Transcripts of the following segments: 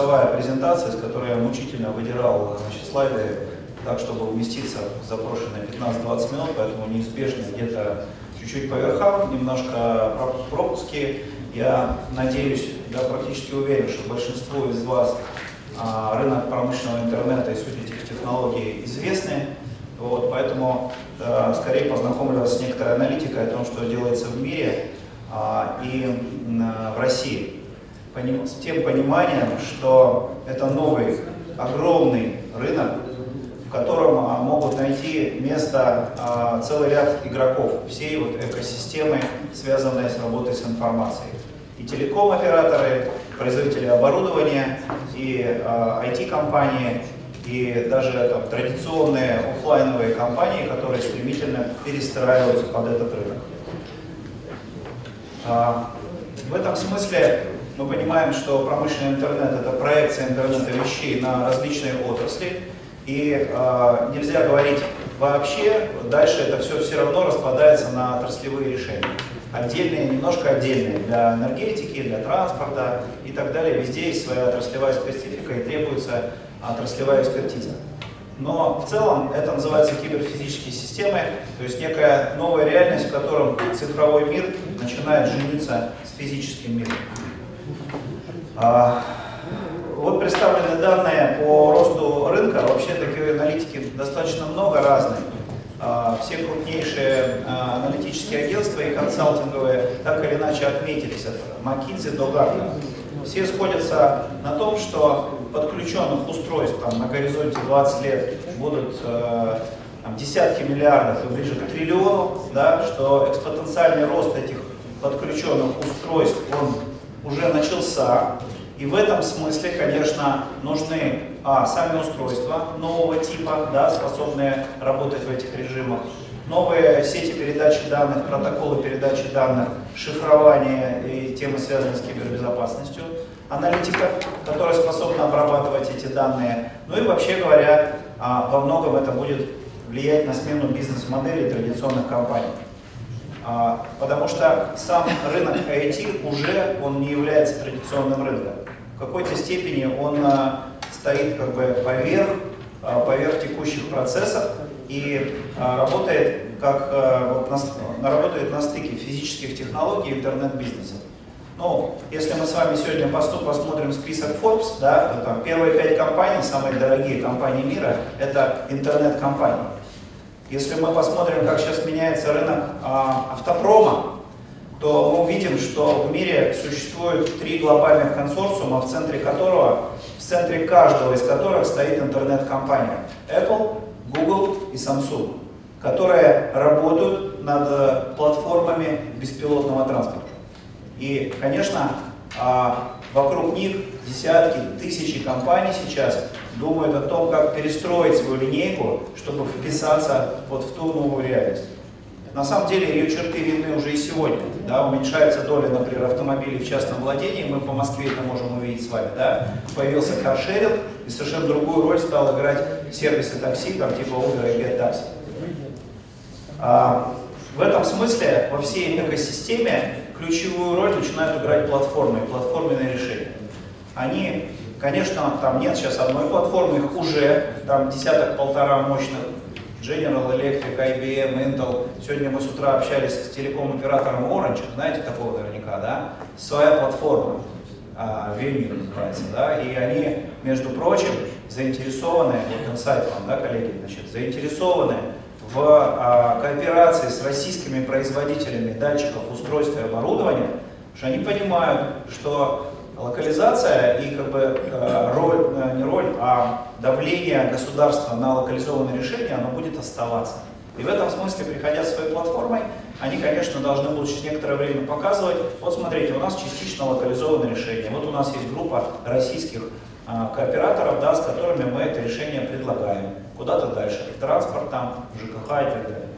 часовая презентация, с которой я мучительно выдирал значит, слайды так, чтобы уместиться в запрошенные 15-20 минут, поэтому неизбежно где-то чуть-чуть по верхам, немножко пропуски. Я надеюсь, я практически уверен, что большинству из вас а, рынок промышленного интернета и суть этих технологий известны. Вот, поэтому э, скорее познакомлю вас с некоторой аналитикой о том, что делается в мире а, и э, в России. С тем пониманием, что это новый огромный рынок, в котором а, могут найти место а, целый ряд игроков всей вот экосистемы, связанной с работой с информацией. И телеком-операторы, производители оборудования, и а, IT-компании, и даже там, традиционные офлайновые компании, которые стремительно перестраиваются под этот рынок. В этом смысле мы понимаем, что промышленный интернет – это проекция интернета вещей на различные отрасли, и э, нельзя говорить вообще, дальше это все все равно распадается на отраслевые решения. Отдельные, немножко отдельные для энергетики, для транспорта и так далее. Везде есть своя отраслевая специфика и требуется отраслевая экспертиза. Но в целом это называется киберфизические системы, то есть некая новая реальность, в котором цифровой мир начинает жениться с физическим миром. А, вот представлены данные по росту рынка. Вообще такие аналитики достаточно много разных. А, все крупнейшие а, аналитические агентства и консалтинговые так или иначе отметились от McKinsey до Gartner. Все сходятся на том, что подключенных устройств там, на горизонте 20 лет будут там, десятки миллиардов и ближе к триллиону, да, что экспотенциальный рост этих подключенных устройств он уже начался, и в этом смысле, конечно, нужны а, сами устройства нового типа, да, способные работать в этих режимах, новые сети передачи данных, протоколы передачи данных, шифрование и темы, связанные с кибербезопасностью, аналитика, которая способна обрабатывать эти данные. Ну и вообще говоря, а, во многом это будет влиять на смену бизнес-моделей традиционных компаний. А, потому что сам рынок IT уже он не является традиционным рынком в какой-то степени он а, стоит как бы поверх, а, поверх текущих процессов и работает, как, вот, на, работает на стыке физических технологий и интернет-бизнеса. Ну, если мы с вами сегодня поступ посмотрим список Forbes, да, то там первые пять компаний, самые дорогие компании мира, это интернет-компании. Если мы посмотрим, как сейчас меняется рынок а, автопрома, то мы увидим, что в мире существует три глобальных консорциума, в центре которого, в центре каждого из которых стоит интернет-компания Apple, Google и Samsung, которые работают над э, платформами беспилотного транспорта. И, конечно, а, вокруг них десятки, тысячи компаний сейчас думают о том, как перестроить свою линейку, чтобы вписаться вот в ту новую реальность. На самом деле ее черты видны уже и сегодня. Да, уменьшается доля, например, автомобилей в частном владении, мы по Москве это можем увидеть с вами. Да? Появился каршеринг, и совершенно другую роль стал играть сервисы такси, там типа Uber и GetTaxi. А, в этом смысле во всей экосистеме ключевую роль начинают играть платформы, платформенные решения. Они, конечно, там нет сейчас одной платформы, их уже там десяток-полтора мощных General Electric, IBM, Intel. Сегодня мы с утра общались с телеком-оператором Orange, знаете такого наверняка, да? Своя платформа, uh, Venue называется, да? И они, между прочим, заинтересованы, вот инсайт вам, да, коллеги, значит, заинтересованы в uh, кооперации с российскими производителями датчиков, устройств и оборудования, потому что они понимают, что локализация и как бы э, роль, э, не роль, а давление государства на локализованное решение, оно будет оставаться. И в этом смысле, приходя своей платформой, они, конечно, должны будут через некоторое время показывать, вот смотрите, у нас частично локализованное решение, вот у нас есть группа российских а, кооператоров, да, с которыми мы это решение предлагаем куда-то дальше, в транспорт, там, в ЖКХ и так далее.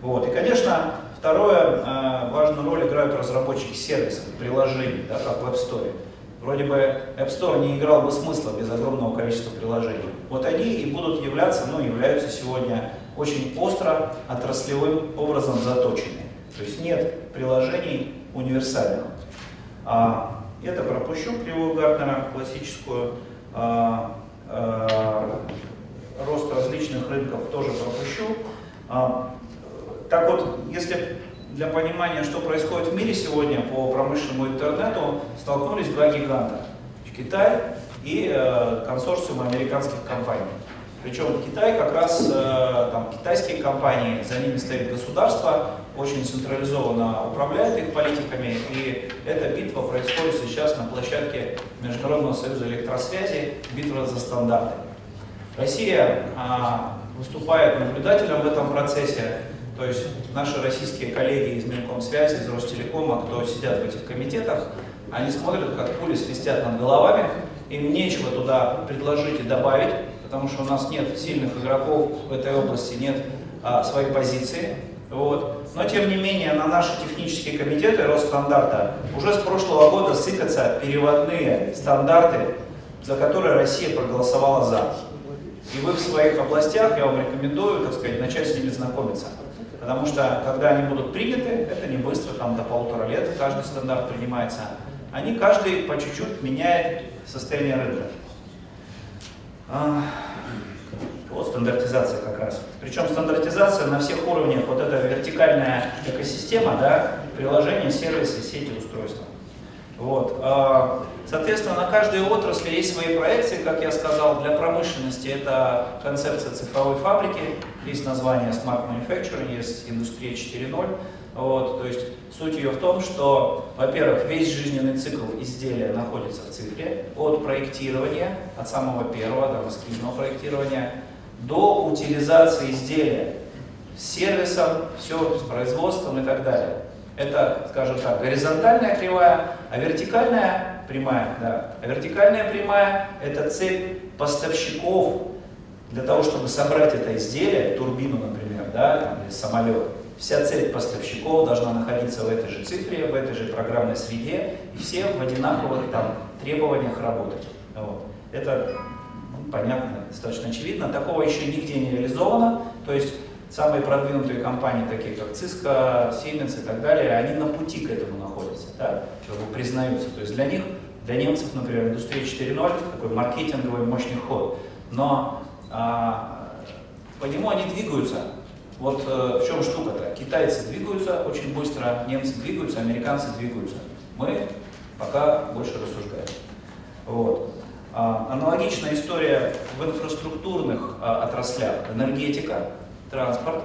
Вот. И, конечно, второе, э, важную роль играют разработчики сервисов, приложений, да, как в App Store. Вроде бы App Store не играл бы смысла без огромного количества приложений. Вот они и будут являться, ну, являются сегодня очень остро, отраслевым образом заточены. То есть нет приложений универсальных. А Это пропущу кривую Гартнера, классическую. А, а, рост различных рынков тоже пропущу. А, так вот, если для понимания, что происходит в мире сегодня по промышленному интернету, столкнулись два гиганта. Китай и э, консорциум американских компаний. Причем Китай как раз, э, там, китайские компании, за ними стоит государство, очень централизованно управляет их политиками, и эта битва происходит сейчас на площадке Международного союза электросвязи, битва за стандарты. Россия а, выступает наблюдателем в этом процессе, то есть наши российские коллеги из Минкомсвязи, из Ростелекома, кто сидят в этих комитетах, они смотрят, как пули свистят над головами, им нечего туда предложить и добавить, потому что у нас нет сильных игроков в этой области, нет а, своей позиции. Вот. Но тем не менее на наши технические комитеты Росстандарта уже с прошлого года сыпятся переводные стандарты, за которые Россия проголосовала за. И вы в своих областях, я вам рекомендую, так сказать, начать с ними знакомиться. Потому что, когда они будут приняты, это не быстро, там до полутора лет каждый стандарт принимается, они каждый по чуть-чуть меняет состояние рынка. А, вот стандартизация как раз. Причем стандартизация на всех уровнях, вот эта вертикальная экосистема, да, приложения, сервисы, сети, устройства. Вот. А, соответственно, на каждой отрасли есть свои проекции, как я сказал, для промышленности это концепция цифровой фабрики, есть название Smart Manufacturing, есть индустрия 4.0. Вот, то есть суть ее в том, что, во-первых, весь жизненный цикл изделия находится в цифре, от проектирования, от самого первого, там, эскизного проектирования, до утилизации изделия с сервисом, все с производством и так далее. Это, скажем так, горизонтальная кривая, а вертикальная прямая, да, а вертикальная прямая – это цепь поставщиков для того, чтобы собрать это изделие, турбину, например, да, или самолет, Вся цепь поставщиков должна находиться в этой же цифре, в этой же программной среде, и все в одинаковых там, требованиях работать. Вот. Это ну, понятно, достаточно очевидно. Такого еще нигде не реализовано. То есть самые продвинутые компании, такие как Cisco, Siemens и так далее, они на пути к этому находятся, да, как бы признаются. То есть для них, для немцев, например, индустрия 4.0 такой маркетинговый мощный ход. Но а, по нему они двигаются, вот э, в чем штука-то? Китайцы двигаются очень быстро, немцы двигаются, американцы двигаются. Мы пока больше рассуждаем. Вот. А, аналогичная история в инфраструктурных а, отраслях. Энергетика, транспорт,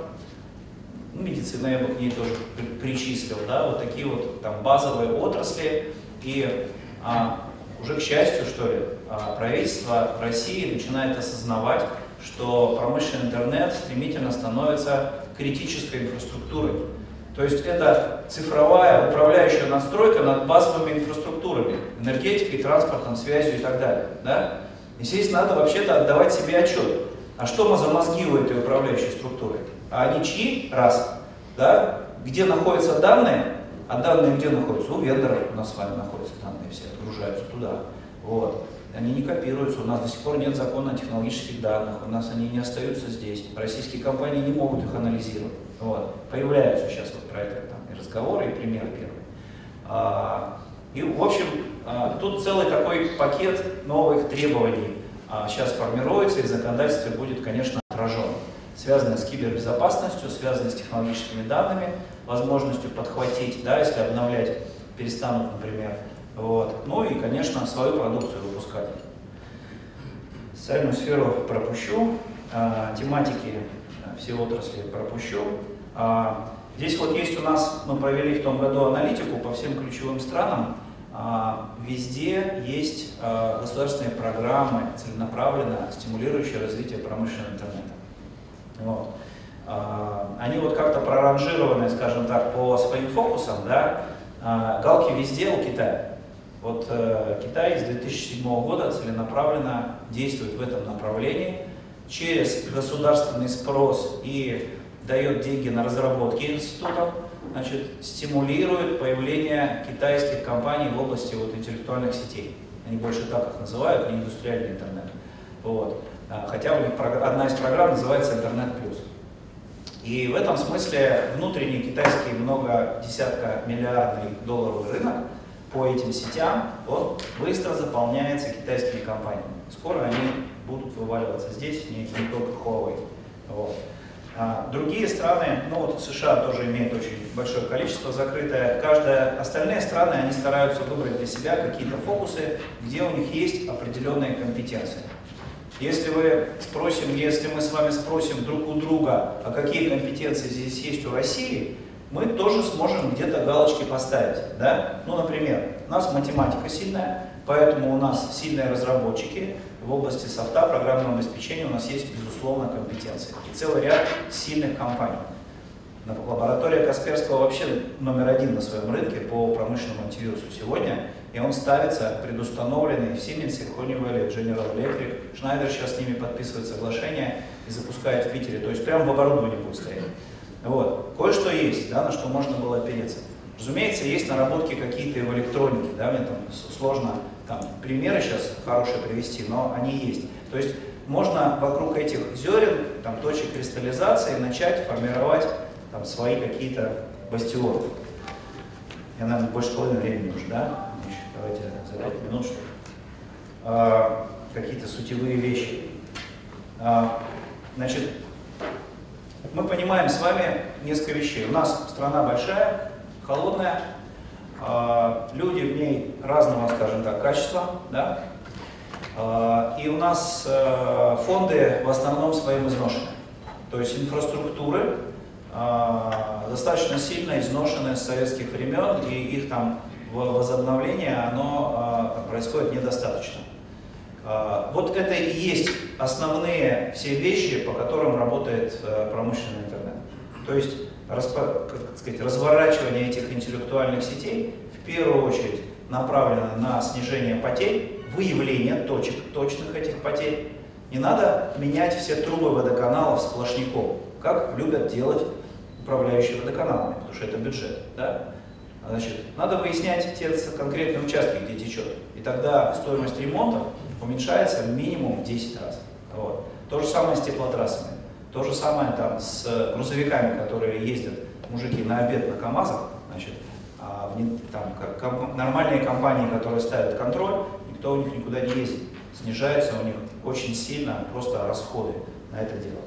ну, медицина я бы к ней тоже при, причислил, да, вот такие вот там базовые отрасли. И а, уже к счастью, что ли, а, правительство России начинает осознавать, что промышленный интернет стремительно становится критической инфраструктурой. То есть это цифровая управляющая настройка над базовыми инфраструктурами, энергетикой, транспортом, связью и так далее. Да? И здесь надо вообще-то отдавать себе отчет. А что мы за мозги у этой управляющей структуры? А они чьи? Раз. Да? Где находятся данные? А данные где находятся? У вендоров у нас с вами находятся данные все, отгружаются туда. Вот они не копируются, у нас до сих пор нет закона о технологических данных, у нас они не остаются здесь, российские компании не могут их анализировать. Вот. Появляются сейчас вот про это там, и разговоры, и примеры первые. А, и, в общем, а, тут целый такой пакет новых требований сейчас формируется, и в законодательстве будет, конечно, отражен. Связанное с кибербезопасностью, связанное с технологическими данными, возможностью подхватить, да, если обновлять перестанут, например, вот. Ну и, конечно, свою продукцию выпускать. Социальную сферу пропущу, а, тематики а, все отрасли пропущу. А, здесь вот есть у нас, мы провели в том году аналитику по всем ключевым странам. А, везде есть а, государственные программы, целенаправленно стимулирующие развитие промышленного интернета. Вот. А, они вот как-то проранжированы, скажем так, по своим фокусам, да, галки везде у Китая. Вот э, Китай с 2007 года целенаправленно действует в этом направлении через государственный спрос и дает деньги на разработки институтов, значит, стимулирует появление китайских компаний в области вот, интеллектуальных сетей. Они больше так их называют, не индустриальный интернет. Вот. А, хотя у них одна из программ называется Интернет Плюс. И в этом смысле внутренний китайский много десятка миллиардный долларовый рынок по этим сетям, он быстро заполняется китайскими компаниями. Скоро они будут вываливаться здесь, не, не только Huawei. Вот. А другие страны, ну вот США тоже имеет очень большое количество закрытое. Каждая, остальные страны, они стараются выбрать для себя какие-то фокусы, где у них есть определенные компетенции. Если вы спросим, если мы с вами спросим друг у друга, а какие компетенции здесь есть у России, мы тоже сможем где-то галочки поставить. Да? Ну, например, у нас математика сильная, поэтому у нас сильные разработчики, в области софта, программного обеспечения у нас есть, безусловно, компетенции. И целый ряд сильных компаний. Лаборатория Касперского вообще номер один на своем рынке по промышленному антивирусу сегодня, и он ставится предустановленный в Siemens, Honeywell, General Electric. Schneider сейчас с ними подписывает соглашение и запускает в Питере, то есть прямо в оборудовании будет стоять. Вот. Кое-что есть, да, на что можно было опереться. Разумеется, есть наработки какие-то в электронике, да, мне там сложно там, примеры сейчас хорошие привести, но они есть. То есть можно вокруг этих зерен, там, точек кристаллизации начать формировать там, свои какие-то бастионы. Я, наверное, больше половины времени уже, да? Давайте за пять минут, что а, какие-то сутевые вещи. А, значит, мы понимаем с вами несколько вещей. У нас страна большая, холодная, а, люди в ней разного, скажем так, качества, да? А, и у нас э, фонды в основном своим изношены. То есть инфраструктуры а, достаточно сильно изношены с советских времен, и их там возобновление, оно происходит недостаточно. Вот это и есть основные все вещи, по которым работает э, промышленный интернет. То есть как сказать, разворачивание этих интеллектуальных сетей в первую очередь направлено на снижение потерь, выявление точек точных этих потерь. Не надо менять все трубы водоканалов сплошняком, как любят делать управляющие водоканалами, потому что это бюджет. Да? Значит, надо выяснять те конкретные участки, где течет. И тогда стоимость ремонта уменьшается минимум в 10 раз. Вот. То же самое с теплотрассами. То же самое там с грузовиками, которые ездят мужики на обед на КАМАЗах, значит, а там, как, нормальные компании, которые ставят контроль, никто у них никуда не ездит. Снижаются у них очень сильно просто расходы на это дело.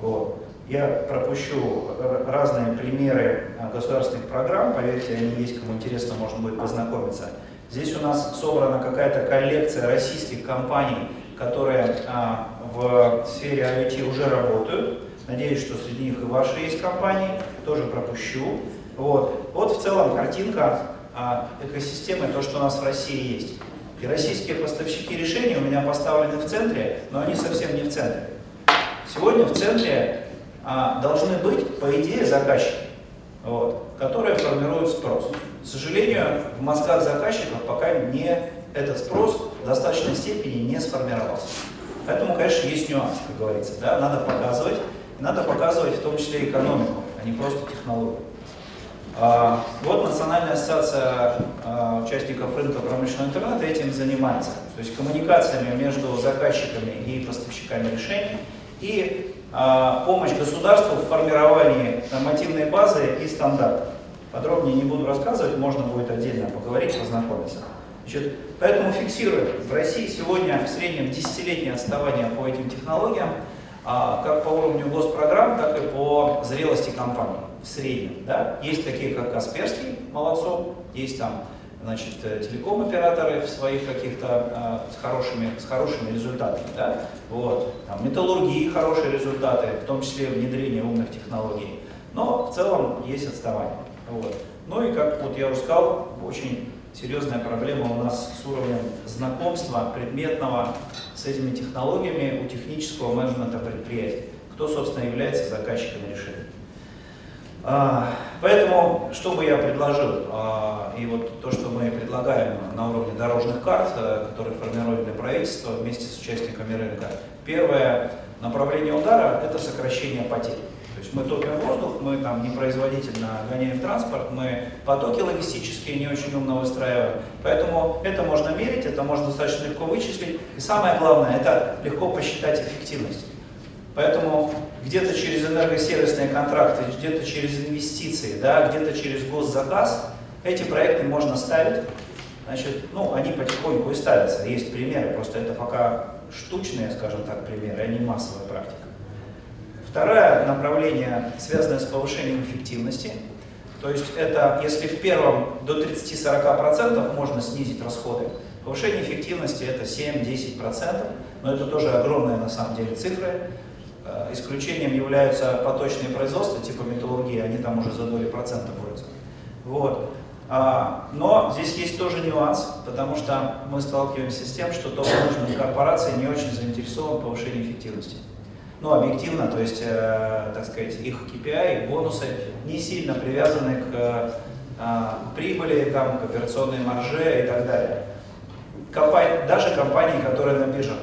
Вот. Я пропущу разные примеры а, государственных программ, поверьте, они есть, кому интересно, можно будет познакомиться. Здесь у нас собрана какая-то коллекция российских компаний, которые а, в сфере IoT уже работают. Надеюсь, что среди них и ваши есть компании, тоже пропущу. Вот, вот в целом картинка а, экосистемы, то, что у нас в России есть. И российские поставщики решений у меня поставлены в центре, но они совсем не в центре. Сегодня в центре а, должны быть, по идее, заказчики, вот, которые формируют спрос. К сожалению, в мозгах заказчиков пока не этот спрос в достаточной степени не сформировался. Поэтому, конечно, есть нюанс, как говорится. Да? Надо показывать, надо показывать в том числе экономику, а не просто технологию. А, вот Национальная ассоциация а, участников рынка промышленного интернета этим занимается. То есть коммуникациями между заказчиками и поставщиками решений и а, помощь государству в формировании нормативной базы и стандартов. Подробнее не буду рассказывать, можно будет отдельно поговорить, познакомиться. Значит, поэтому фиксируем, в России сегодня в среднем десятилетнее отставание по этим технологиям, как по уровню госпрограмм, так и по зрелости компании в среднем. Да? Есть такие, как Касперский, молодцом, есть там значит, телеком-операторы в своих каких-то а, с, хорошими, с хорошими результатами. Да? Вот. Там, металлургии хорошие результаты, в том числе внедрение умных технологий. Но в целом есть отставание. Вот. Ну и, как вот я уже сказал, очень серьезная проблема у нас с уровнем знакомства предметного с этими технологиями у технического менеджмента предприятий. Кто, собственно, является заказчиком решения. А, поэтому, что бы я предложил, а, и вот то, что мы предлагаем на уровне дорожных карт, э, которые формируем для правительства вместе с участниками рынка, первое направление удара – это сокращение потерь есть мы топим воздух, мы там непроизводительно гоняем транспорт, мы потоки логистические не очень умно выстраиваем. Поэтому это можно мерить, это можно достаточно легко вычислить. И самое главное, это легко посчитать эффективность. Поэтому где-то через энергосервисные контракты, где-то через инвестиции, да, где-то через госзаказ Эти проекты можно ставить, значит, ну, они потихоньку и ставятся, есть примеры, просто это пока штучные, скажем так, примеры, а не массовая практика. Второе направление связано с повышением эффективности. То есть это, если в первом до 30-40% можно снизить расходы, повышение эффективности это 7-10%, но это тоже огромные на самом деле цифры. Э, исключением являются поточные производства типа металлургии, они там уже за доли процента борются. Вот. А, но здесь есть тоже нюанс, потому что мы сталкиваемся с тем, что топ-менеджмент корпорации не очень заинтересован в повышении эффективности. Ну, объективно, то есть, э, так сказать, их KPI, их бонусы не сильно привязаны к э, прибыли, там, к операционной марже и так далее. Компания, даже компании, которые на биржах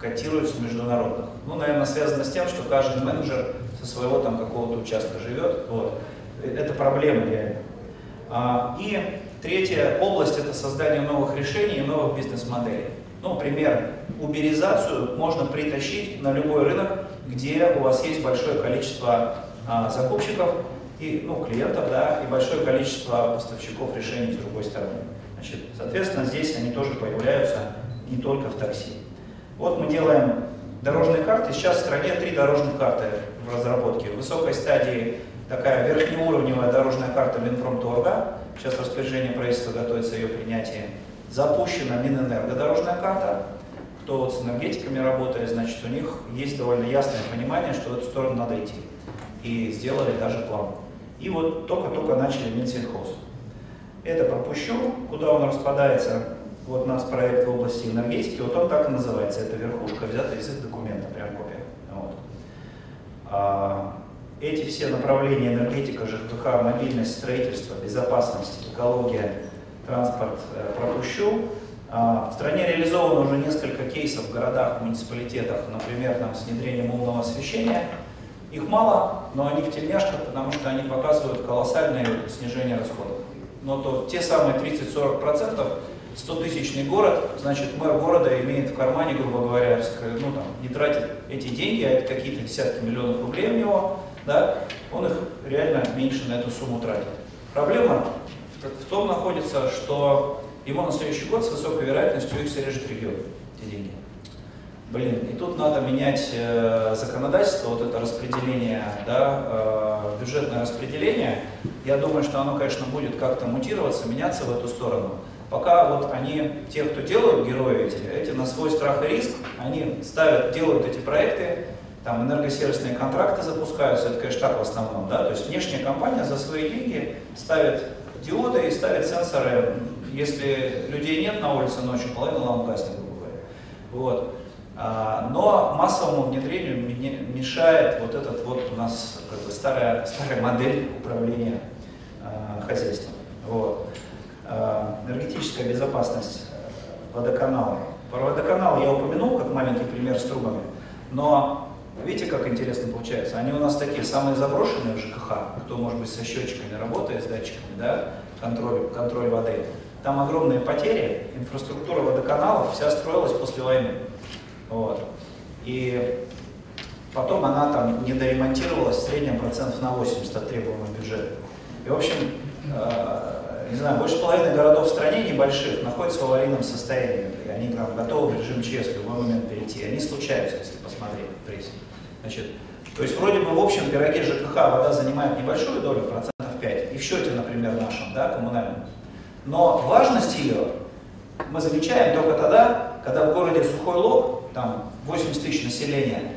котируются международных. Ну, наверное, связано с тем, что каждый менеджер со своего там какого-то участка живет. Вот. Это проблема реально. А, и третья область – это создание новых решений и новых бизнес-моделей. Ну, пример, уберизацию можно притащить на любой рынок, где у вас есть большое количество а, закупщиков и ну, клиентов, да, и большое количество поставщиков решений с другой стороны. Значит, соответственно, здесь они тоже появляются не только в такси. Вот мы делаем дорожные карты. Сейчас в стране три дорожных карты в разработке. В высокой стадии такая верхнеуровневая дорожная карта Минпромторга. Сейчас распоряжение правительства готовится ее принятие. Запущена Минэнерго дорожная карта. Кто вот с энергетиками работает, значит, у них есть довольно ясное понимание, что в эту сторону надо идти. И сделали даже план. И вот только-только начали Минсельхоз. Это пропущу, куда он распадается. Вот у нас проект в области энергетики, вот он так и называется. Это верхушка, взята из их документа, прям копия. Вот. А, эти все направления энергетика, ЖКХ, мобильность, строительство, безопасность, экология, транспорт э, пропущу. А, в стране реализовано уже несколько кейсов в городах, муниципалитетах, например, там, с внедрением умного освещения. Их мало, но они в тельняшках, потому что они показывают колоссальное снижение расходов. Но то те самые 30-40%, 100-тысячный город, значит, мэр города имеет в кармане, грубо говоря, ну, там, не тратит эти деньги, а это какие-то десятки миллионов рублей у него, да, он их реально меньше на эту сумму тратит. Проблема в том находится, что ему на следующий год с высокой вероятностью их срежет регион, эти деньги. Блин, и тут надо менять э, законодательство, вот это распределение, да, э, бюджетное распределение. Я думаю, что оно, конечно, будет как-то мутироваться, меняться в эту сторону. Пока вот они, те, кто делают герои эти, эти на свой страх и риск, они ставят, делают эти проекты, там энергосервисные контракты запускаются, это, конечно, так в основном, да, то есть внешняя компания за свои деньги ставит диоды и ставит сенсоры, если людей нет на улице ночью, половина ламп гаснет, грубо говоря. Вот. А, но массовому внедрению мешает вот этот вот у нас как бы старая, старая модель управления а, хозяйством. Вот. А, энергетическая безопасность водоканала. Про водоканал я упомянул как маленький пример с трубами, но Видите, как интересно получается? Они у нас такие самые заброшенные в ЖКХ, кто, может быть, со счетчиками работает, с датчиками, да, контроль, контроль воды. Там огромные потери, инфраструктура водоканалов вся строилась после войны. Вот. И потом она там не доремонтировалась в среднем процентов на 80 от требуемого бюджета. И, в общем, э, не знаю, больше половины городов в стране небольших находятся в аварийном состоянии. Они там готовы в режим ЧС в любой момент перейти. Они случаются, если посмотреть в прессе. Значит, то есть вроде бы в общем пироге ЖКХ вода занимает небольшую долю, процентов 5, и в счете, например, нашем, да, коммунальном. Но важность ее мы замечаем только тогда, когда в городе Сухой Лог, там 80 тысяч населения,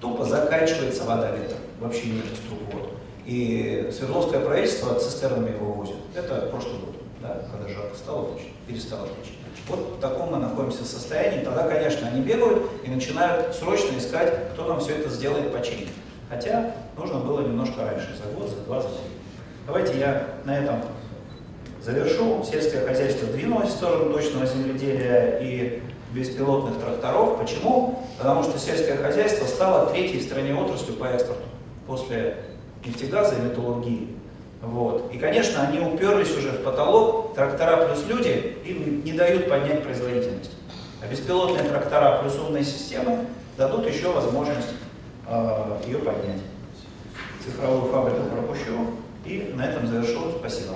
тупо заканчивается вода ветра, вообще нет труб воду. И Свердловское правительство цистернами его возит. Это прошлый год, да, когда жарко стало, перестало течь. Вот в таком мы находимся состоянии. Тогда, конечно, они бегают и начинают срочно искать, кто нам все это сделает, починит. Хотя нужно было немножко раньше, за год, за два, за три. Давайте я на этом завершу. Сельское хозяйство двинулось в сторону точного земледелия и беспилотных тракторов. Почему? Потому что сельское хозяйство стало третьей в стране отраслью по экспорту после нефтегаза и металлургии. Вот. И, конечно, они уперлись уже в потолок, трактора плюс люди им не дают поднять производительность. А беспилотные трактора плюс умные системы дадут еще возможность э, ее поднять. Цифровую фабрику пропущу и на этом завершу. Спасибо.